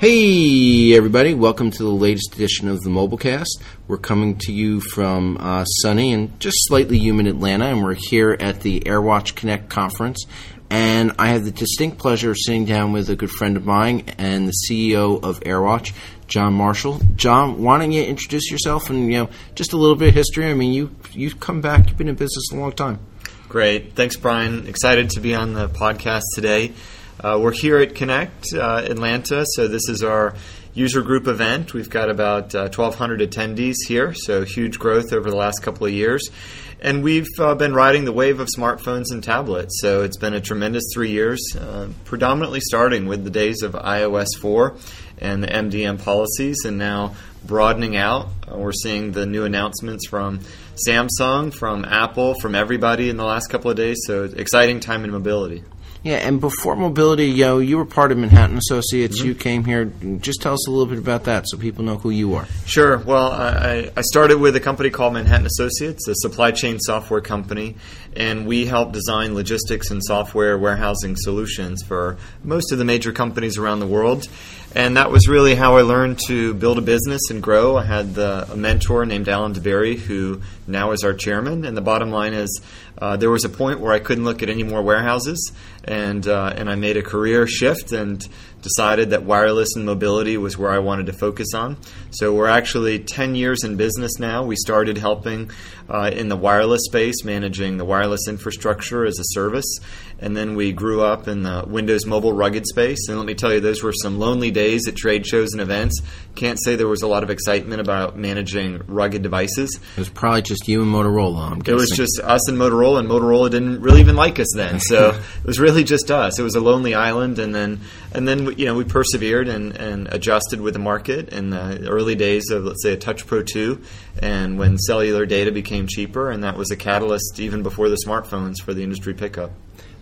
Hey, everybody, welcome to the latest edition of the Mobilecast. We're coming to you from uh, sunny and just slightly humid Atlanta, and we're here at the AirWatch Connect conference. And I have the distinct pleasure of sitting down with a good friend of mine and the CEO of AirWatch, John Marshall. John, why don't you introduce yourself and you know just a little bit of history? I mean, you you've come back, you've been in business a long time. Great, thanks, Brian. Excited to be on the podcast today. Uh, we're here at Connect uh, Atlanta, so this is our user group event. We've got about uh, 1,200 attendees here, so huge growth over the last couple of years. And we've uh, been riding the wave of smartphones and tablets, so it's been a tremendous three years, uh, predominantly starting with the days of iOS 4 and the MDM policies, and now broadening out. Uh, we're seeing the new announcements from Samsung, from Apple, from everybody in the last couple of days, so exciting time in mobility. Yeah, and before mobility, yo, you were part of Manhattan Associates. Mm-hmm. You came here. Just tell us a little bit about that, so people know who you are. Sure. Well, I, I started with a company called Manhattan Associates, a supply chain software company, and we help design logistics and software warehousing solutions for most of the major companies around the world. And that was really how I learned to build a business and grow. I had the, a mentor named Alan Dabbiere, who now is our chairman. And the bottom line is, uh, there was a point where I couldn't look at any more warehouses, and uh, and I made a career shift and decided that wireless and mobility was where I wanted to focus on. So we're actually 10 years in business now. We started helping uh, in the wireless space, managing the wireless infrastructure as a service. And then we grew up in the Windows Mobile rugged space. And let me tell you, those were some lonely days at trade shows and events. Can't say there was a lot of excitement about managing rugged devices. It was probably just you and Motorola. I'm it was just us and Motorola, and Motorola didn't really even like us then. So it was really just us. It was a lonely island, and then and then you know we persevered and, and adjusted with the market in the early days of let's say a Touch Pro 2 and when cellular data became cheaper and that was a catalyst even before the smartphones for the industry pickup.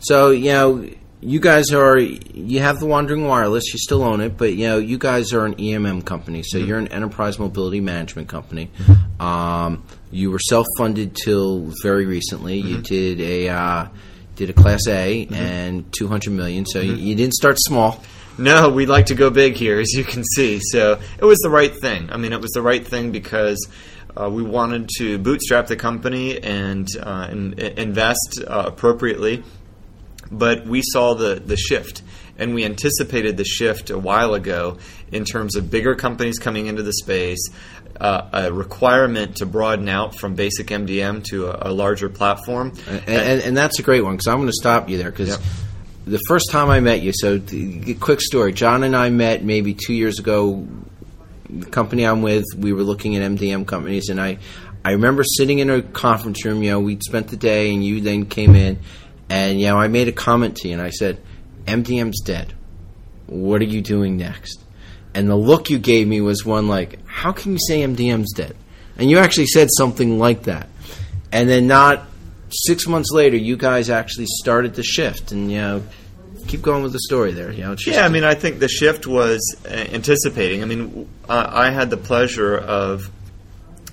So, you know, you guys are you have the Wandering Wireless, you still own it, but you know, you guys are an EMM company, so mm-hmm. you're an enterprise mobility management company. Um, you were self-funded till very recently. Mm-hmm. You did a uh, did a Class A mm-hmm. and 200 million, so you, mm-hmm. you didn't start small. No, we'd like to go big here, as you can see. So it was the right thing. I mean, it was the right thing because uh, we wanted to bootstrap the company and, uh, and invest uh, appropriately. But we saw the, the shift, and we anticipated the shift a while ago in terms of bigger companies coming into the space, uh, a requirement to broaden out from basic MDM to a, a larger platform. And, and, and, that's a great one because I'm going to stop you there because. Yep the first time I met you, so quick story. John and I met maybe two years ago. The company I'm with, we were looking at MDM companies, and I, I remember sitting in a conference room. You know, we'd spent the day, and you then came in, and you know, I made a comment to you, and I said, "MDM's dead. What are you doing next?" And the look you gave me was one like, "How can you say MDM's dead?" And you actually said something like that, and then not six months later, you guys actually started the shift, and you know, keep going with the story there. You know, yeah, I mean, I think the shift was uh, anticipating. I mean, I had the pleasure of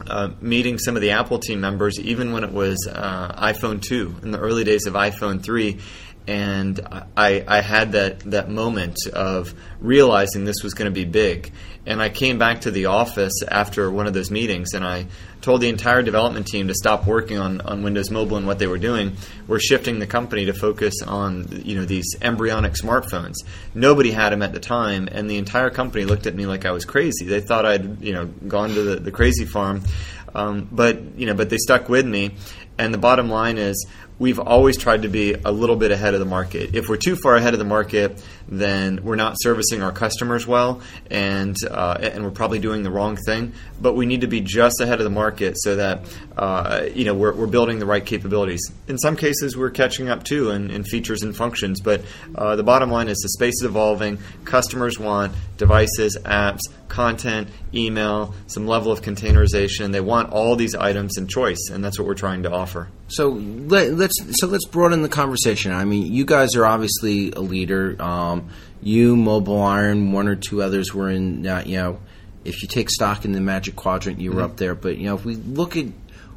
uh, meeting some of the Apple team members, even when it was uh, iPhone 2 in the early days of iPhone 3, and I, I had that, that moment of realizing this was going to be big. And I came back to the office after one of those meetings and I told the entire development team to stop working on, on Windows Mobile and what they were doing. We're shifting the company to focus on you know these embryonic smartphones. Nobody had them at the time, and the entire company looked at me like I was crazy. They thought I'd you know gone to the, the crazy farm, um, but you know but they stuck with me. And the bottom line is, we've always tried to be a little bit ahead of the market. If we're too far ahead of the market, then we're not servicing our customers well, and uh, and we're probably doing the wrong thing. But we need to be just ahead of the market so that uh, you know we're, we're building the right capabilities. In some cases, we're catching up too in, in features and functions. But uh, the bottom line is the space is evolving. Customers want devices, apps, content, email, some level of containerization. They want all these items in choice, and that's what we're trying to offer. So let, us so let's broaden the conversation. I mean, you guys are obviously a leader. Um, you, MobileIron, one or two others were in. Uh, you know, if you take stock in the Magic Quadrant, you were mm-hmm. up there. But you know, if we look at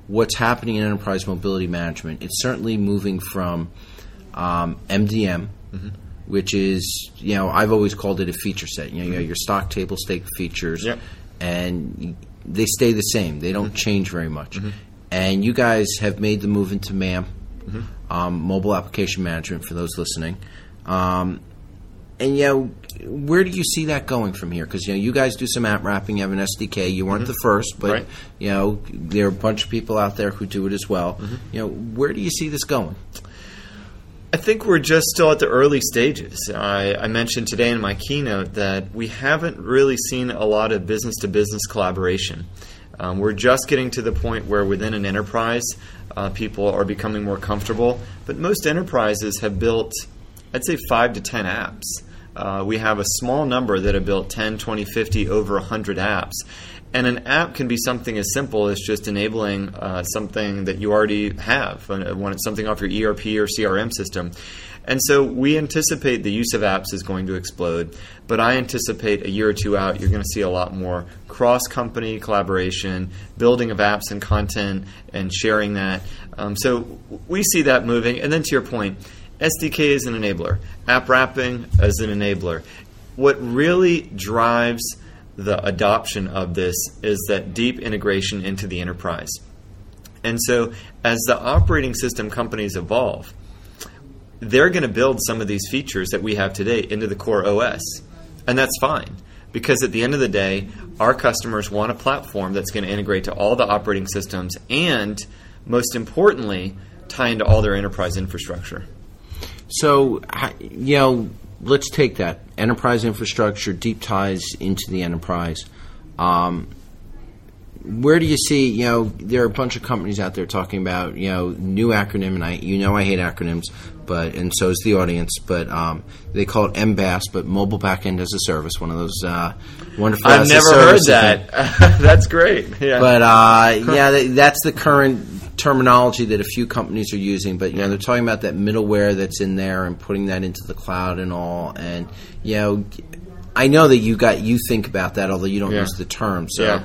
what's happening in enterprise mobility management, it's certainly moving from um, MDM mm-hmm. which is you know I've always called it a feature set. You know, you have your stock table stake features, Yep. and they stay the same. They don't change very much. And you guys have made the move into MAM, um, mobile application management, for those listening. Um, and you know, where do you see that going from here? Because you know, you guys do some app wrapping. You have an SDK. You weren't the first, but Right. you know, there are a bunch of people out there who do it as well. You know, where do you see this going? I think we're just still at the early stages. I, I mentioned today in my keynote that we haven't really seen a lot of business to business collaboration. Um, we're just getting to the point where within an enterprise, uh, people are becoming more comfortable. But most enterprises have built, I'd say, five to 10 apps. Uh, we have a small number that have built 10, 20, 50, over 100 apps. And an app can be something as simple as just enabling uh, something that you already have, uh, when it's something off your ERP or CRM system. And so we anticipate the use of apps is going to explode, but I anticipate a year or two out, you're going to see a lot more cross company collaboration, building of apps and content, and sharing that. Um, so we see that moving. And then to your point, SDK is an enabler, app wrapping as an enabler. What really drives the adoption of this is that deep integration into the enterprise. And so, as the operating system companies evolve, they're going to build some of these features that we have today into the core OS. And that's fine because at the end of the day, our customers want a platform that's going to integrate to all the operating systems and, most importantly, tie into all their enterprise infrastructure. So, you know, let's take that enterprise infrastructure, deep ties into the enterprise. Um, where do you see? You know, there are a bunch of companies out there talking about you know new acronym, and I you know I hate acronyms, but and so is the audience. But um, they call it MBaaS, but Mobile Backend as a Service, one of those uh, wonderful. I've never heard that. that's great. Yeah. But uh, yeah, that's the current terminology that a few companies are using. But you know, they're talking about that middleware that's in there and putting that into the cloud and all. And you know, I know that you got you think about that, although you don't Yeah. use the term. So Yeah.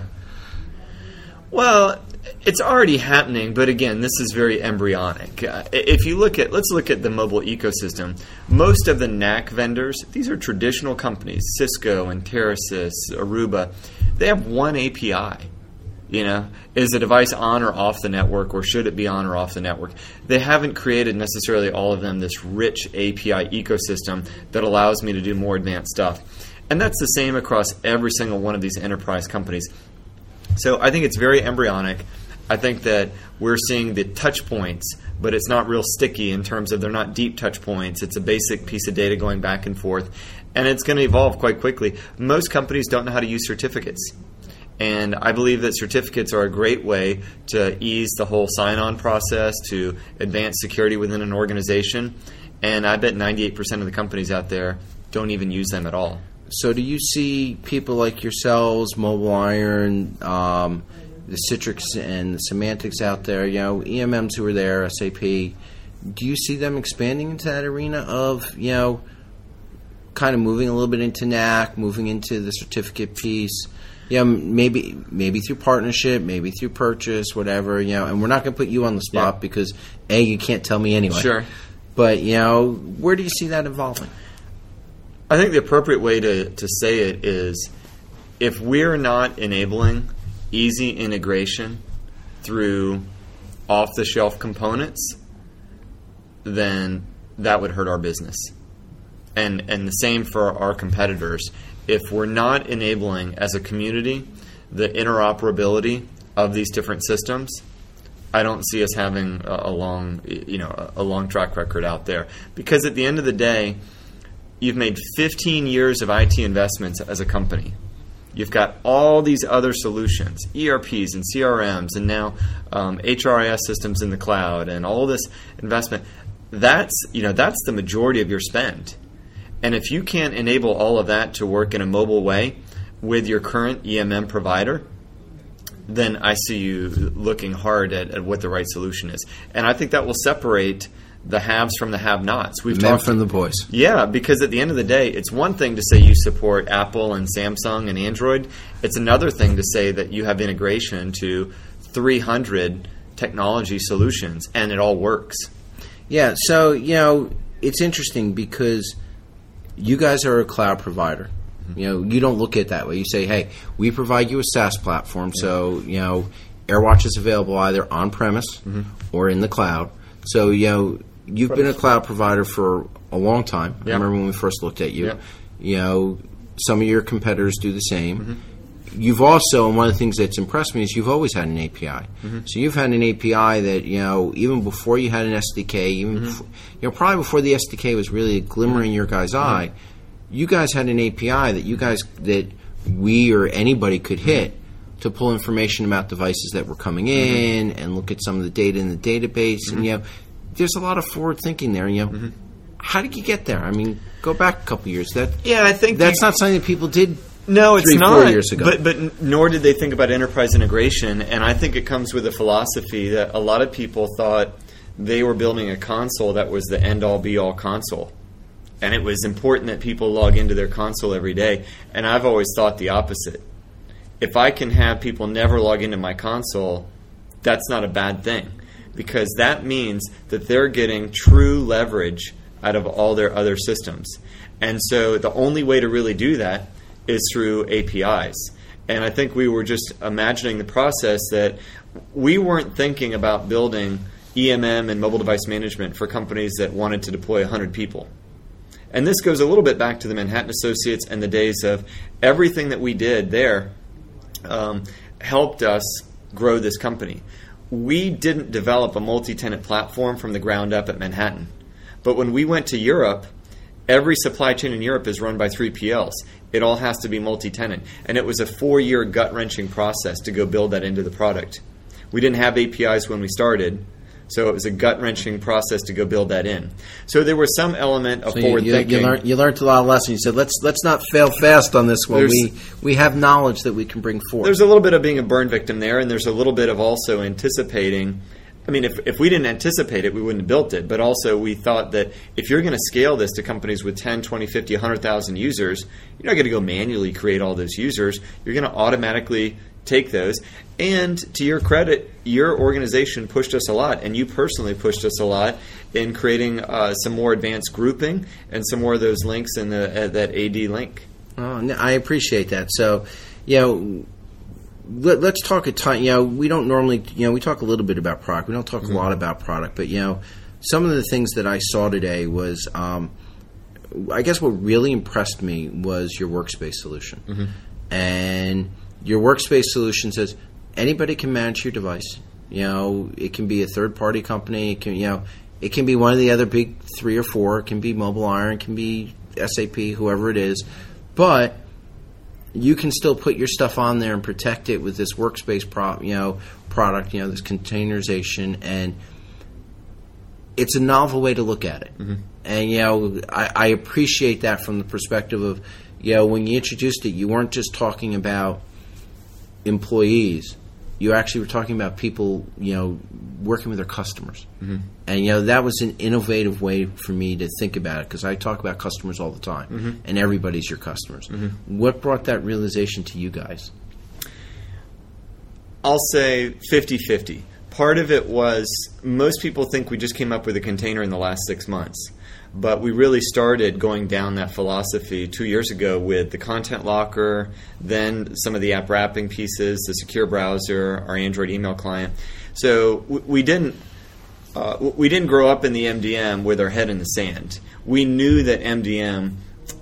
Well, it's already happening, but again, this is very embryonic. Uh, if you look at, let's look at the mobile ecosystem. Most of the NAC vendors, these are traditional companies, Cisco and Terasys, Aruba. They have one API. You know, is the device on or off the network, or should it be on or off the network? They haven't created necessarily all of them this rich API ecosystem that allows me to do more advanced stuff. And that's the same across every single one of these enterprise companies. So I think it's very embryonic. I think that we're seeing the touch points, but it's not real sticky in terms of they're not deep touch points. It's a basic piece of data going back and forth, and it's going to evolve quite quickly. Most companies don't know how to use certificates. And I believe that certificates are a great way to ease the whole sign on process, to advance security within an organization. And I bet 98% of the companies out there don't even use them at all. So, do you see people like yourselves, MobileIron, um, the Citrix and the Symantecs out there? You know, EMMs who are there, SAP. Do you see them expanding into that arena of you know, kind of moving a little bit into NAC, moving into the certificate piece? Yeah, maybe maybe through partnership, maybe through purchase, whatever. You know, and we're not going to put you on the spot Yeah. because a you can't tell me anyway. Sure. But you know, where do you see that evolving? I think the appropriate way to, to say it is if we're not enabling easy integration through off the shelf components, then that would hurt our business. And, and the same for our competitors. If we're not enabling as a community the interoperability of these different systems, I don't see us having a, a long, you know, a long track record out there. Because at the end of the day, you've made 15 years of IT investments as a company. You've got all these other solutions, ERPs and CRMs, and now um, HRIS systems in the cloud, and all this investment. That's you know that's the majority of your spend. And if you can't enable all of that to work in a mobile way with your current EMM provider, then I see you looking hard at, at what the right solution is. And I think that will separate the haves from the have-nots. We've Men talked from the boys. yeah, because at the end of the day, it's one thing to say you support Apple and Samsung and Android. It's another thing to say that you have integration to 300 technology solutions and it all works. Yeah, so you know it's interesting because you guys are a cloud provider. Mm-hmm. You know, you don't look at it that way. You say, "Hey, we provide you a SaaS platform, so you know, AirWatch is available either on premise mm-hmm. or in the cloud." So you know, you've been a cloud provider for a long time. I remember when we first looked at you. Yeah. You know, some of your competitors do the same. Mm-hmm. You've also, and one of the things that's impressed me is you've always had an API. Mm-hmm. So you've had an API that you know even before you had an SDK, even mm-hmm. before, you know probably before the SDK was really a glimmer in your guys' mm-hmm. eye. You guys had an API that you guys that we or anybody could hit to pull information about devices that were coming in and look at some of the data in the database. And you know, there's a lot of forward thinking there. You know, how did you get there? I mean, go back a couple years. That Yeah, I think that's not something that people did. No, it's three, not. years ago. But but nor did they think about enterprise integration, and I think it comes with a philosophy that a lot of people thought they were building a console that was the end all be all console. And it was important that people log into their console every day. And I've always thought the opposite. If I can have people never log into my console, that's not a bad thing because that means that they're getting true leverage out of all their other systems. And so the only way to really do that is through APIs. And I think we were just imagining the process that we weren't thinking about building EMM and mobile device management for companies that wanted to deploy 100 people. And this goes a little bit back to the Manhattan Associates and the days of everything that we did there um, helped us grow this company. We didn't develop a multi tenant platform from the ground up at Manhattan. But when we went to Europe, every supply chain in Europe is run by 3PLs. It all has to be multi tenant. And it was a four year gut wrenching process to go build that into the product. We didn't have APIs when we started. So it was a gut wrenching process to go build that in. So there was some element of So you, forward you, thinking. you, learned, you learned a lot of lessons. You said, "Let's let's not fail fast on this one. There's- We we have knowledge that we can bring forward." there's a little bit of being a burn victim there, and there's a little bit of also anticipating. I mean, if, if we didn't anticipate it, we wouldn't have built it. But also, we thought that if you're going to scale this to companies with 10, 20, 50, 100,000 users, you're not going to go manually create all those users. You're going to automatically take those. And to your credit, your organization pushed us a lot, and you personally pushed us a lot in creating uh, some more advanced grouping and some more of those links in the, uh, that AD link. Oh, no, I appreciate that. So, you know, let, let's talk a ton. You know, we don't normally, you know, we talk a little bit about product. We don't talk a lot about product, but you know, some of the things that I saw today was, um, I guess, what really impressed me was your workspace solution, and your workspace solution says anybody can manage your device. You know, it can be a third party company. It can, you know, it can be one of the other big three or four. It can be MobileIron. It can be SAP, whoever it is, but you can still put your stuff on there and protect it with this workspace prop, you know, product, you know, this containerization, and it's a novel way to look at it. Mm-hmm. And you know, I, I appreciate that from the perspective of, you know, when you introduced it, you weren't just talking about employees. You actually were talking about people, you know, working with their customers. Mm-hmm. And you know, that was an innovative way for me to think about it because I talk about customers all the time, mm-hmm. and everybody's your customers. Mm-hmm. What brought that realization to you guys? I'll say 50 50. Part of it was most people think we just came up with a container in the last six months. But we really started going down that philosophy two years ago with the content locker, then some of the app wrapping pieces, the secure browser, our Android email client. So we, didn't uh, we didn't grow up in the MDM with our head in the sand. We knew that MDM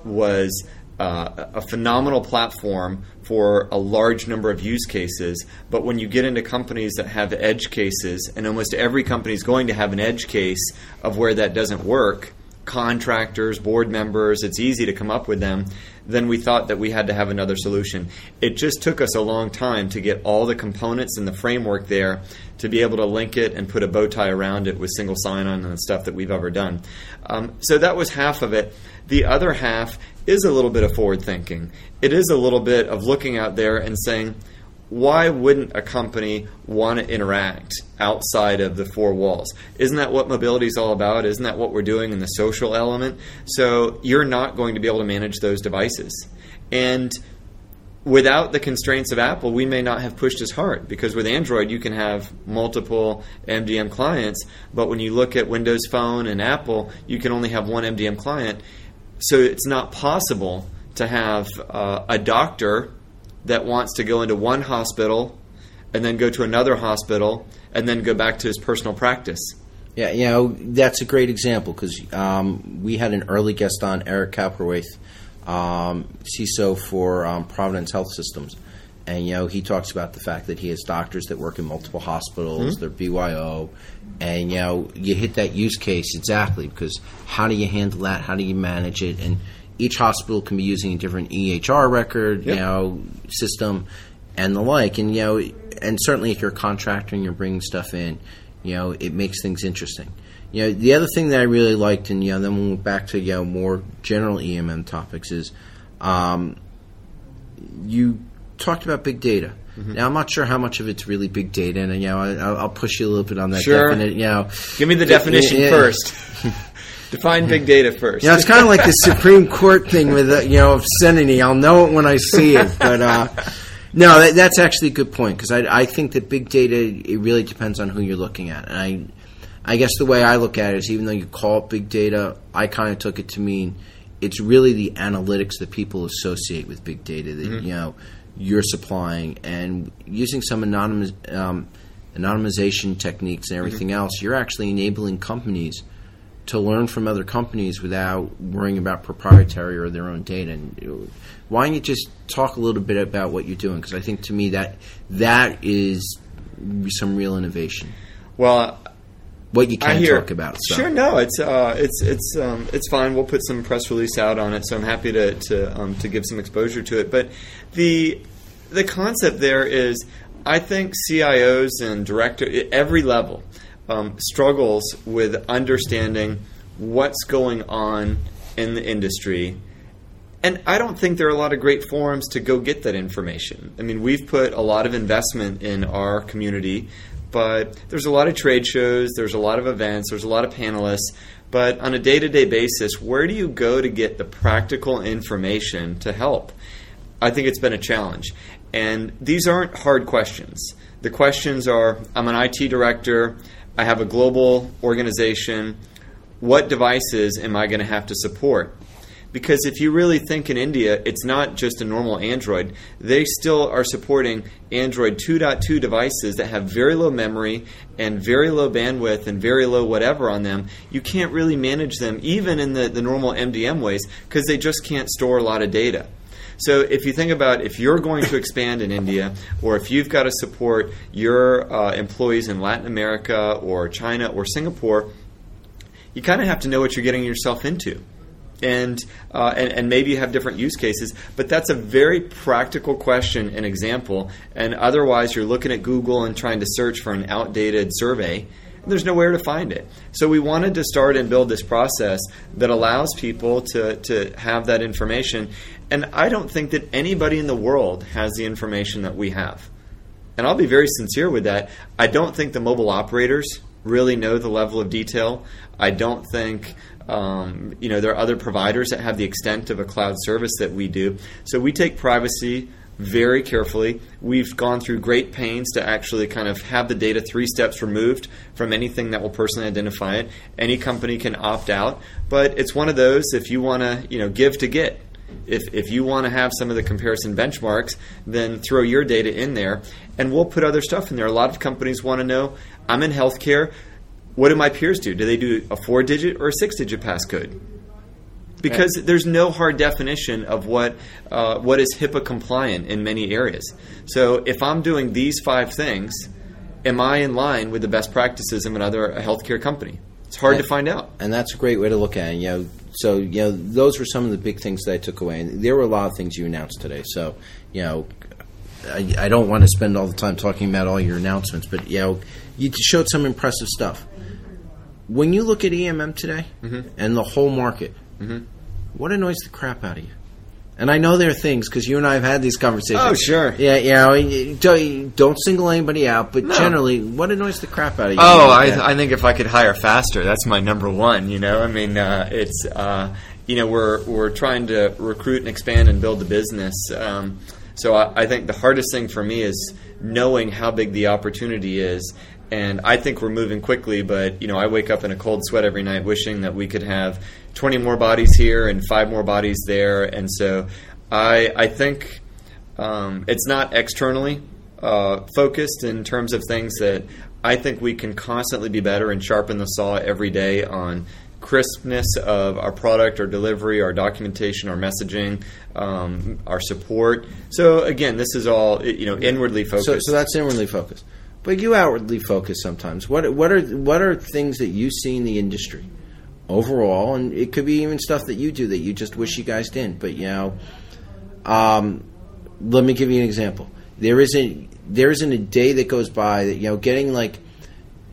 was uh, a phenomenal platform for a large number of use cases, but when you get into companies that have edge cases, and almost every company is going to have an edge case of where that doesn't work, contractors, board members, it's easy to come up with them, then we thought that we had to have another solution. It just took us a long time to get all the components and the framework there to be able to link it and put a bow tie around it with single sign on and stuff that we've ever done. Um, so that was half of it. The other half is a little bit of forward thinking. It is a little bit of looking out there and saying, why wouldn't a company want to interact outside of the four walls? Isn't that what mobility is all about? Isn't that what we're doing in the social element? So you're not going to be able to manage those devices. And without the constraints of Apple, we may not have pushed as hard because with Android, you can have multiple MDM clients. But when you look at Windows Phone and Apple, you can only have one MDM client. so it's not possible to have uh, a doctor that wants to go into one hospital and then go to another hospital and then go back to his personal practice. Yeah, you know that's a great example because um, we had an early guest on Eric Cowperthwaite, um, CISO for um, Providence Health Systems, and you know he talks about the fact that he has doctors that work in multiple hospitals, they're BYO, and you know you hit that use case exactly because how do you handle that? How do you manage it? And each hospital can be using a different EHR record, you know, system, and the like. And you know, and certainly if you're a contractor and you're bringing stuff in, you know, it makes things interesting. You know, the other thing that I really liked, and you know, then we'll back to you know more general EMM topics is, um, you talked about big data. Mm-hmm. Now I'm not sure how much of it's really big data, and you know, I, I'll I'll push you a little bit on that. Sure. definite, you know, Give me the definition Yeah. first. Define big data first. Yeah, it's kind of like the Supreme Court thing with uh, you know obscenity. I'll know it when I see it, but uh, no, that, that's actually a good point because I, I think that big data it really depends on who you're looking at, and I I guess the way I look at it is even though you call it big data, I kind of took it to mean it's really the analytics that people associate with big data that you know you're supplying, and using some anonymous um, anonymization techniques and everything else, you're actually enabling companies to learn from other companies without worrying about proprietary or their own data. And why don't you just talk a little bit about what you're doing? Because I think to me that that is some real innovation. well, What you can hear. talk about. So. Sure, no, it's uh, it's it's um, it's fine. We'll put some press release out on it, so I'm happy to to um, to give some exposure to it. But the the concept there is, I think CIOs and director at every level um, struggles with understanding what's going on in the industry. And I don't think there are a lot of great forums to go get that information. I mean, we've put a lot of investment in our community, but there's a lot of trade shows, there's a lot of events, there's a lot of panelists. But on a day to day basis, where do you go to get the practical information to help? I think it's been a challenge. And these aren't hard questions. The questions are I'm an IT director, I have a global organization. What devices am I going to have to support? Because if you really think in India, it's not just a normal Android. They still are supporting Android 2.2 devices that have very low memory and very low bandwidth and very low whatever on them. You can't really manage them, even in the, the normal MDM ways, because they just can't store a lot of data. So if you think about if you're going to expand in India, or if you've got to support your uh, employees in Latin America or China or Singapore, you kind of have to know what you're getting yourself into. And, uh, and and maybe you have different use cases, but that's a very practical question and example. And otherwise, you're looking at Google and trying to search for an outdated survey, there's nowhere to find it. So we wanted to start and build this process that allows people to to have that information. And I don't think that anybody in the world has the information that we have. And I'll be very sincere with that. I don't think the mobile operators really know the level of detail. I don't think um, you know there are other providers that have the extent of a cloud service that we do. So we take privacy very carefully. We've gone through great pains to actually kind of have the data three steps removed from anything that will personally identify it. Any company can opt out, but it's one of those if you want to you know give to get if, if you want to have some of the comparison benchmarks, then throw your data in there, and we'll put other stuff in there. A lot of companies want to know I'm in healthcare. What do my peers do? Do they do a four digit or a six digit passcode? Because there's no hard definition of what uh, what is HIPAA compliant in many areas. So if I'm doing these five things, am I in line with the best practices of another healthcare company? It's hard to find out. and that's a great way to look at it. You know, so you know, those were some of the big things that I took away. And there were a lot of things you announced today. So, you know, I, I don't want to spend all the time talking about all your announcements, but you know, you showed some impressive stuff. When you look at EMM today and the whole market, what annoys the crap out of you? And I know there are things because you and I have had these conversations. Oh, sure. Yeah, you know, you don't, don't single anybody out, but No. generally, what annoys the crap out of you? Oh, Yeah. I, I think if I could hire faster, that's my number one. You know, I mean, uh, it's uh, you know we're we're trying to recruit and expand and build the business. Um, so I, I think the hardest thing for me is knowing how big the opportunity is And I think we're moving quickly, but you know, I wake up in a cold sweat every night, wishing that we could have 20 more bodies here and five more bodies there. And so, I I think um, it's not externally uh, focused in terms of things that I think we can constantly be better and sharpen the saw every day on crispness of our product, our delivery, our documentation, our messaging, um, our support. So again, this is all you know inwardly focused. So, so that's inwardly focused. But you outwardly focus sometimes. What what are what are things that you see in the industry overall, and it could be even stuff that you do that you just wish you guys didn't. But you know, um, let me give you an example. There isn't there isn't a day that goes by that you know getting like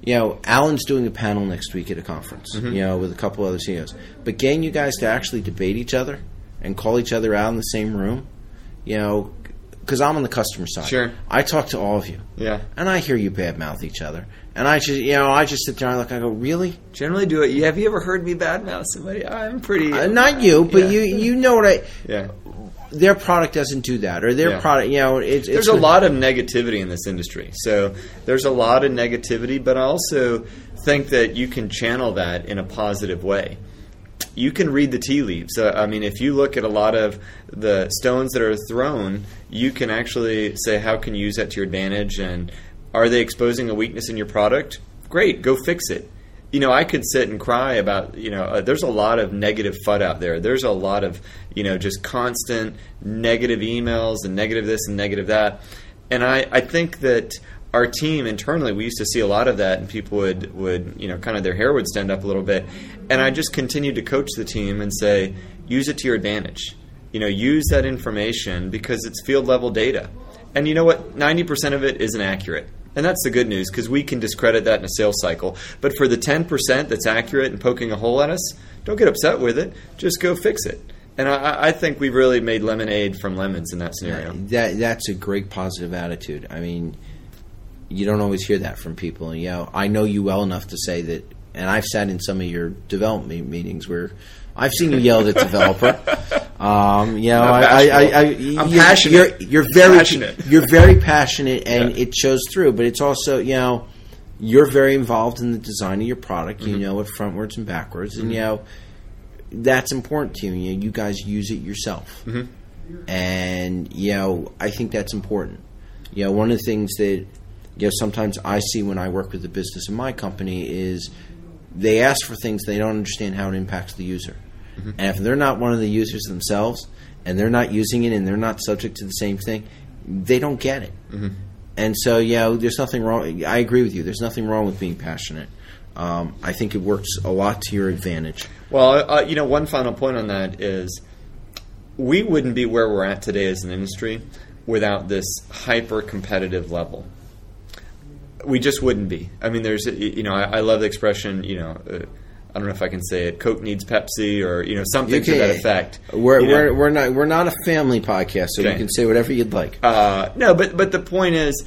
you know Alan's doing a panel next week at a conference. Mm-hmm. You know with a couple other CEOs, but getting you guys to actually debate each other and call each other out in the same room. You know, because I'm on the customer side. Sure. I talk to all of you. yeah. And I hear you badmouth each other. And I just, you know, I just sit there and I look, I go, really? Generally, do it. Have you ever heard me badmouth somebody? I'm pretty. Uh, not you, but Yeah. you, you know what I, Yeah. their product doesn't do that. Or their Yeah. product, you know, it's, There's a lot of negativity in this industry. So there's a lot of negativity, but I also think that you can channel that in a positive way. You can read the tea leaves. Uh, I mean, if you look at a lot of the stones that are thrown, you can actually say, how can you use that to your advantage? And are they exposing a weakness in your product? Great, go fix it. You know, I could sit and cry about, you know, uh, there's a lot of negative FUD out there. There's a lot of, you know, just constant negative emails and negative this and negative that. And I, I think that our team internally, we used to see a lot of that, and people would, would, you know, kind of their hair would stand up a little bit. And I just continued to coach the team and say, use it to your advantage. You know, use that information because it's field level data. And you know what? 90% of it isn't accurate. And that's the good news because we can discredit that in a sales cycle. But for the 10% that's accurate and poking a hole at us, don't get upset with it. Just go fix it. And I, I think we've really made lemonade from lemons in that scenario. that that's a great positive attitude. I mean, you don't always hear that from people. And, you know, I know you well enough to say that, and I've sat in some of your development meetings where I've seen you yell at a developer. Um, you know, I'm I, I, I, I, I'm you're, passionate. You're, you're very Passionate. You're very passionate, and Yeah. it shows through. But it's also, you know, you're very involved in the design of your product. Mm-hmm. You know it frontwards and backwards, and you know that's important to you. You, know, you guys use it yourself, Mm-hmm. and you know I think that's important. You know, one of the things that you know sometimes I see when I work with the business in my company is they ask for things they don't understand how it impacts the user, and if they're not one of the users themselves and they're not using it and they're not subject to the same thing, they don't get it. And so, yeah, there's nothing wrong. I agree with you. There's nothing wrong with being passionate. Um, I think it works a lot to your advantage. Well, uh, you know, one final point on that is we wouldn't be where we're at today as an industry without this hyper competitive level. We just wouldn't be. I mean, there's, you know, I, I love the expression, you know, uh, I don't know if I can say it, Coke needs Pepsi or, you know, something to that effect. We're, we're, we're not we're not a family podcast, so you can say whatever you'd like. Uh, no, but but the point is,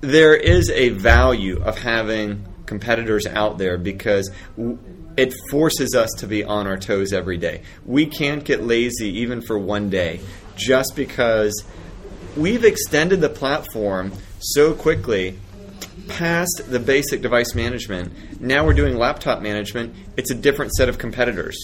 there is a value of having competitors out there because w- it forces us to be on our toes every day. We can't get lazy even for one day, just because we've extended the platform so quickly past the basic device management. Now we're doing laptop management. It's a different set of competitors.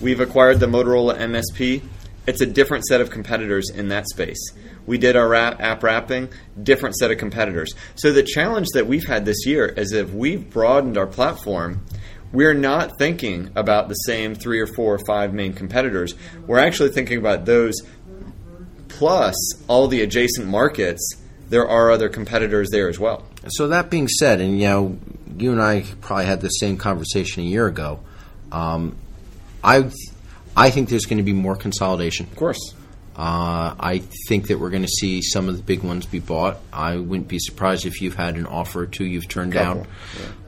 We've acquired the Motorola MSP. It's a different set of competitors in that space. We did our app wrapping, different set of competitors. So the challenge that we've had this year is if we've broadened our platform, we're not thinking about the same three or four or five main competitors. We're actually thinking about those plus all the adjacent markets. There are other competitors there as well. So that being said, and you know, you and I probably had the same conversation a year ago. Um, I I think there's going to be more consolidation. Of course. Uh, I think that we're going to see some of the big ones be bought. I wouldn't be surprised if you've had an offer or two you've turned down.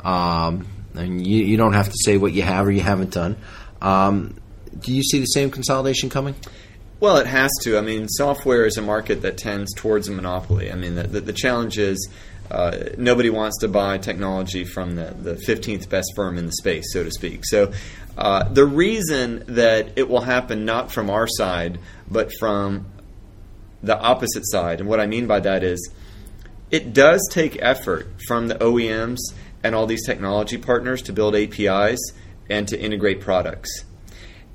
Um, and you, you don't have to say what you have or you haven't done. Um, do you see the same consolidation coming? Well, it has to. I mean, software is a market that tends towards a monopoly. I mean, the, the, the challenge is uh, nobody wants to buy technology from the, the 15th best firm in the space, so to speak. So, uh, the reason that it will happen not from our side, but from the opposite side, and what I mean by that is it does take effort from the OEMs and all these technology partners to build APIs and to integrate products.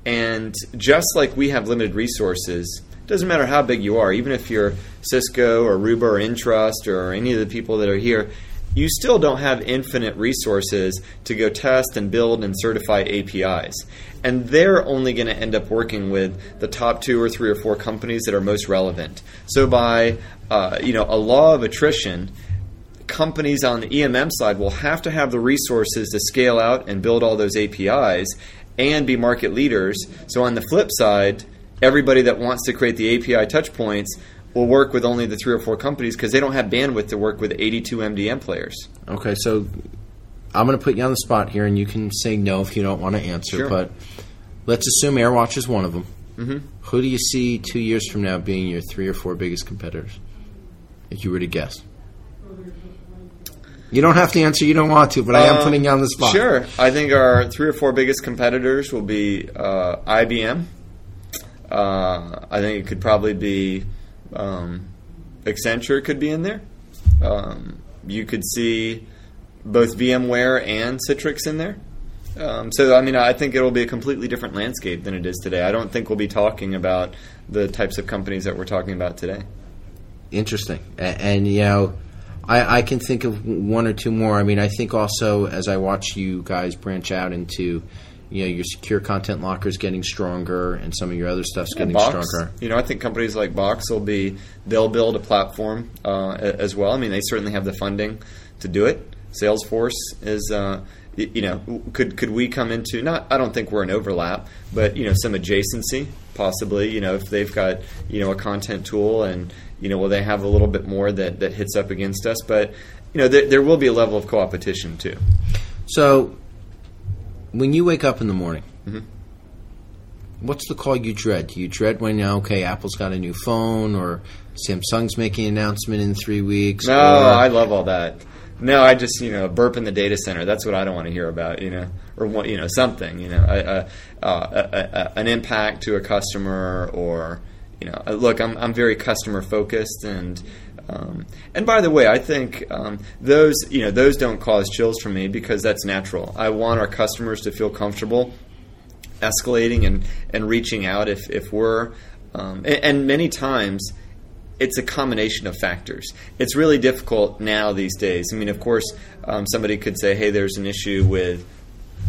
And just like we have limited resources, doesn't matter how big you are, even if you're Cisco or Aruba or Entrust or any of the people that are here, you still don't have infinite resources to go test and build and certify APIs. And they're only going to end up working with the top two or three or four companies that are most relevant. So by uh, you know a law of attrition, companies on the EMM side will have to have the resources to scale out and build all those APIs and be market leaders. So on the flip side, everybody that wants to create the API touchpoints will work with only the three or four companies because they don't have bandwidth to work with 82 MDM players. Okay, so I'm going to put you on the spot here, and you can say no if you don't want to answer. Sure. But let's assume AirWatch is one of them. Mm-hmm. Who do you see two years from now being your three or four biggest competitors? If you were to guess. You don't have to answer. You don't want to, but I am Um, putting you on the spot. Sure. I think our three or four biggest competitors will be uh, IBM. Uh, I think it could probably be um, Accenture could be in there. Um, you could see both VMware and Citrix in there. Um, so, I mean, I think it'll be a completely different landscape than it is today. I don't think we'll be talking about the types of companies that we're talking about today. Interesting. A- And, you know, I, I can think of one or two more. I mean, I think also as I watch you guys branch out into, you know, your secure content lockers getting stronger and some of your other stuff's getting Box, stronger. You know, I think companies like Box will be they'll build a platform uh, as well. I mean, they certainly have the funding to do it. Salesforce is. Uh, you know, could could we come into not? I don't think we're an overlap, but you know, some adjacency possibly. You know, if they've got you know a content tool and you know, will they have a little bit more that that hits up against us? But you know, there, there will be a level of competition too. So, when you wake up in the morning, Mhm. what's the call you dread? Do you dread when, okay, Apple's got a new phone or Samsung's making an announcement in three weeks? No, or- I love all that. No, I just you know burp in the data center. That's what I don't want to hear about. You know, or what you know something. You know, a, a, uh, a, a, an impact to a customer, or you know, uh, look, I'm I'm very customer focused, and um, and by the way, I think um, those you know those don't cause chills for me because that's natural. I want our customers to feel comfortable escalating and, and reaching out if, if we're um, and, and many times it's a combination of factors. It's really difficult now these days. I mean, of course, um, somebody could say, "Hey, there's an issue with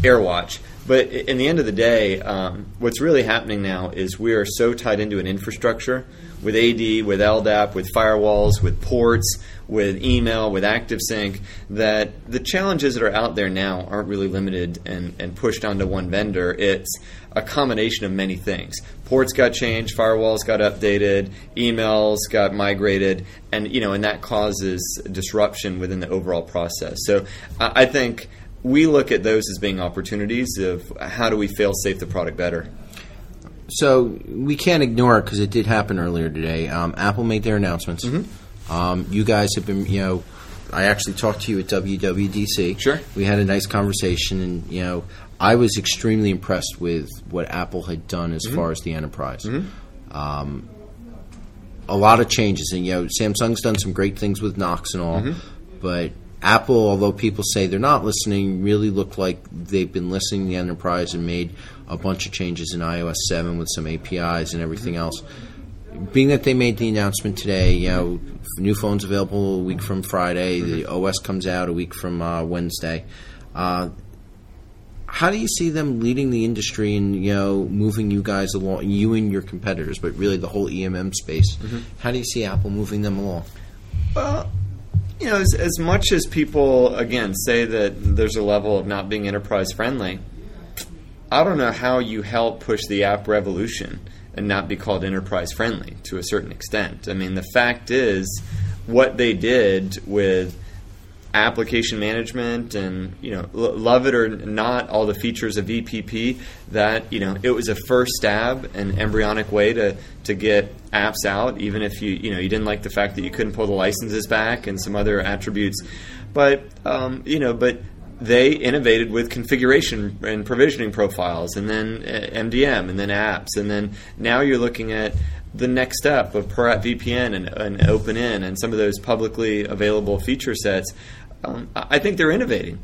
AirWatch," but in the end of the day, um, what's really happening now is we are so tied into an infrastructure with AD, with LDAP, with firewalls, with ports, with email, with ActiveSync, that the challenges that are out there now aren't really limited and, and pushed onto one vendor. It's a combination of many things. Ports got changed, firewalls got updated, emails got migrated, and you know, and that causes disruption within the overall process. So I I think we look at those as being opportunities of how do we fail safe the product better. So we can't ignore it because it did happen earlier today. Um, Apple made their announcements. Mm-hmm. Um, you guys have been, you know, I actually talked to you at WWDC. Sure. We had a nice conversation, and you know, I was extremely impressed with what Apple had done as Mm-hmm. far as the enterprise. Um, a lot of changes, and you know, Samsung's done some great things with Knox and all, Mm-hmm. but Apple, although people say they're not listening, really look like they've been listening to the enterprise and made a bunch of changes in iOS 7 with some APIs and everything else. Being that they made the announcement today, you know, new phones available a week from Friday, the OS comes out a week from uh, Wednesday. Uh, how do you see them leading the industry and you know moving you guys along, you and your competitors, but really the whole EMM space? How do you see Apple moving them along? Well, you know, as, as much as people again say that there's a level of not being enterprise friendly, I don't know how you help push the app revolution and not be called enterprise friendly to a certain extent. I mean, the fact is, what they did with application management and you know l- love it or not all the features of VPP that you know it was a first stab an embryonic way to to get apps out even if you you know you didn't like the fact that you couldn't pull the licenses back and some other attributes. But um, you know but they innovated with configuration and provisioning profiles and then uh, MDM and then apps. And then now you're looking at the next step of per-app VPN and, and Open In and some of those publicly available feature sets, um, I think they're innovating.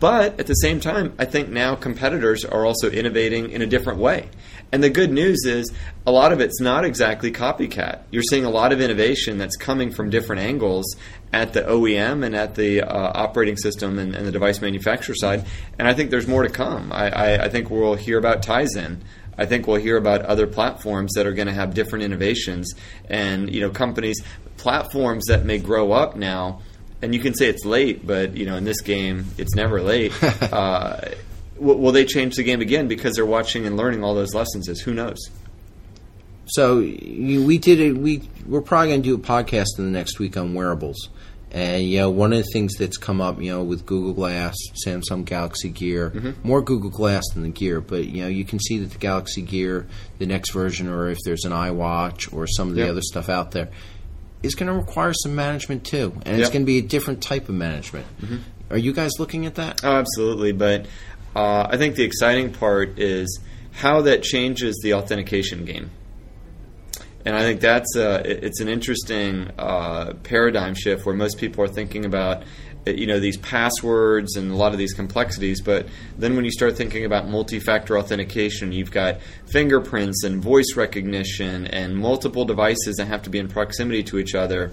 But at the same time, I think now competitors are also innovating in a different way. And the good news is a lot of it's not exactly copycat. You're seeing a lot of innovation that's coming from different angles at the OEM and at the uh, operating system and, and, the device manufacturer side. And I think there's more to come. I, I, I think we'll hear about Tizen. I think we'll hear about other platforms that are going to have different innovations and you know companies platforms that may grow up now and you can say it's late, but you know, in this game, it's never late. uh, will they change the game again because they're watching and learning all those lessons? Is who knows? So we did it. We we're probably going to do a podcast in the next week on wearables, and you know, one of the things that's come up, you know, with Google Glass, Samsung Galaxy Gear, mm-hmm. more Google Glass than the Gear, but you know, you can see that the Galaxy Gear, the next version, or if there's an iWatch or some of the yep. other stuff out there, is going to require some management too, and yep. it's going to be a different type of management. Mm-hmm. Are you guys looking at that? Oh, absolutely. But uh, I think the exciting part is how that changes the authentication game. And I think that's a, it's an interesting uh, paradigm shift where most people are thinking about you know these passwords and a lot of these complexities but then when you start thinking about multi-factor authentication you've got fingerprints and voice recognition and multiple devices that have to be in proximity to each other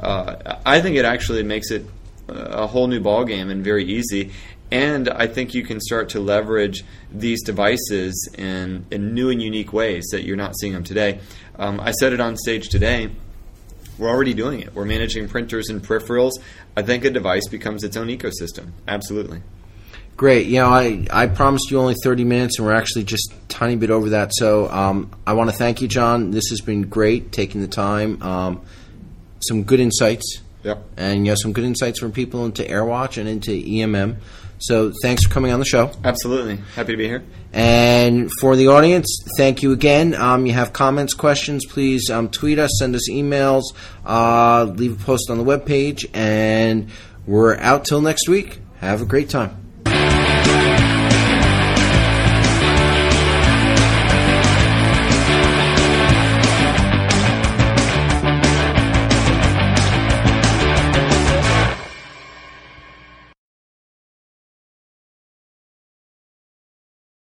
uh, i think it actually makes it a whole new ballgame and very easy and I think you can start to leverage these devices in, in new and unique ways that you're not seeing them today. Um, I said it on stage today we're already doing it. We're managing printers and peripherals. I think a device becomes its own ecosystem. Absolutely. Great. You know, I, I promised you only 30 minutes, and we're actually just a tiny bit over that. So um, I want to thank you, John. This has been great, taking the time. Um, some good insights. Yep. And, you know, some good insights from people into AirWatch and into EMM. So thanks for coming on the show. Absolutely. Happy to be here. And for the audience, thank you again. Um, you have comments, questions, please um, tweet us, send us emails, uh, leave a post on the webpage, and we're out till next week. Have a great time.